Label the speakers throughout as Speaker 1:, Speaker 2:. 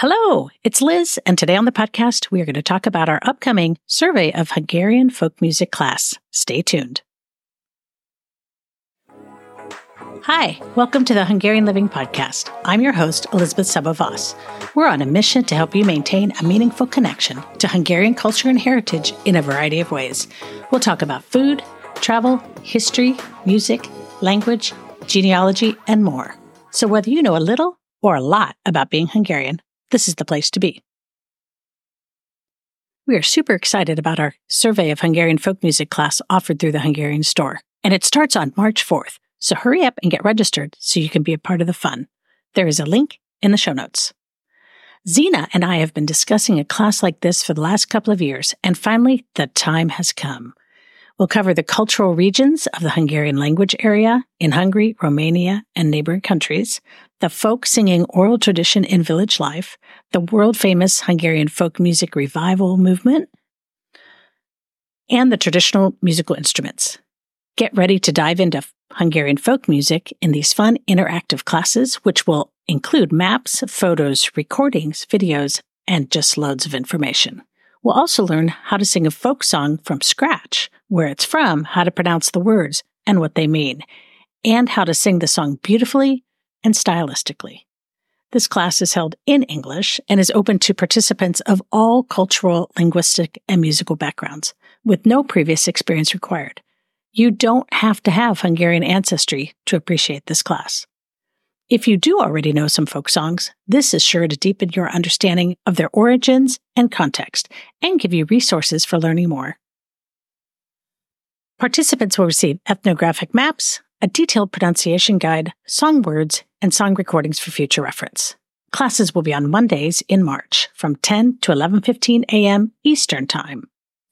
Speaker 1: Hello, it's Liz, and today on the podcast, we are going to talk about our upcoming survey of Hungarian folk music class. Stay tuned. Hi, welcome to the Hungarian Living Podcast. I'm your host, Elizabeth Sabavas. We're on a mission to help you maintain a meaningful connection to Hungarian culture and heritage in a variety of ways. We'll talk about food, travel, history, music, language, genealogy, and more. So whether you know a little or a lot about being Hungarian, this is the place to be. We are super excited about our survey of Hungarian folk music class offered through the Hungarian store, and it starts on March 4th, so hurry up and get registered so you can be a part of the fun. There is a link in the show notes. Zena and I have been discussing a class like this for the last couple of years, and finally, the time has come. We'll cover the cultural regions of the Hungarian language area in Hungary, Romania, and neighboring countries, the folk singing oral tradition in village life, the world famous Hungarian folk music revival movement, and the traditional musical instruments. Get ready to dive into Hungarian folk music in these fun interactive classes, which will include maps, photos, recordings, videos, and just loads of information. We'll also learn how to sing a folk song from scratch, where it's from, how to pronounce the words and what they mean, and how to sing the song beautifully and stylistically. This class is held in English and is open to participants of all cultural, linguistic, and musical backgrounds, with no previous experience required. You don't have to have Hungarian ancestry to appreciate this class. If you do already know some folk songs, this is sure to deepen your understanding of their origins and context and give you resources for learning more. Participants will receive ethnographic maps, a detailed pronunciation guide, song words, and song recordings for future reference. Classes will be on Mondays in March from 10 to 11:15 a.m. Eastern Time.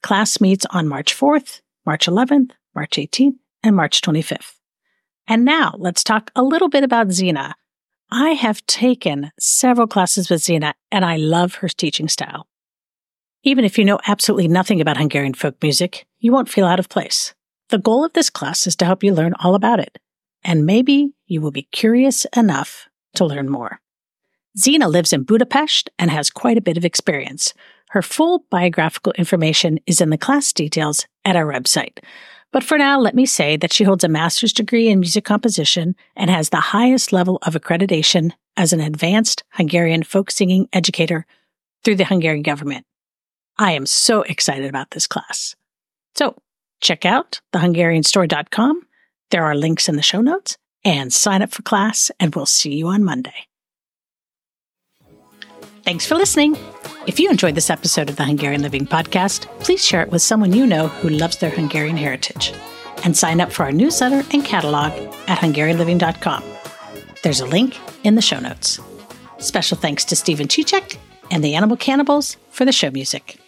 Speaker 1: Class meets on March 4th, March 11th, March 18th, and March 25th. And now let's talk a little bit about Zena. I have taken several classes with Zena and I love her teaching style. Even if you know absolutely nothing about Hungarian folk music, you won't feel out of place. The goal of this class is to help you learn all about it, and maybe you will be curious enough to learn more. Zena lives in Budapest and has quite a bit of experience. Her full biographical information is in the class details at our website. But for now, let me say that she holds a master's degree in music composition and has the highest level of accreditation as an advanced Hungarian folk singing educator through the Hungarian government. I am so excited about this class. So check out thehungarianstore.com. There are links in the show notes and sign up for class, and we'll see you on Monday. Thanks for listening. If you enjoyed this episode of the Hungarian Living Podcast, please share it with someone you know who loves their Hungarian heritage. And sign up for our newsletter and catalog at HungarianLiving.com. There's a link in the show notes. Special thanks to Stephen Chichek and the Animal Cannibals for the show music.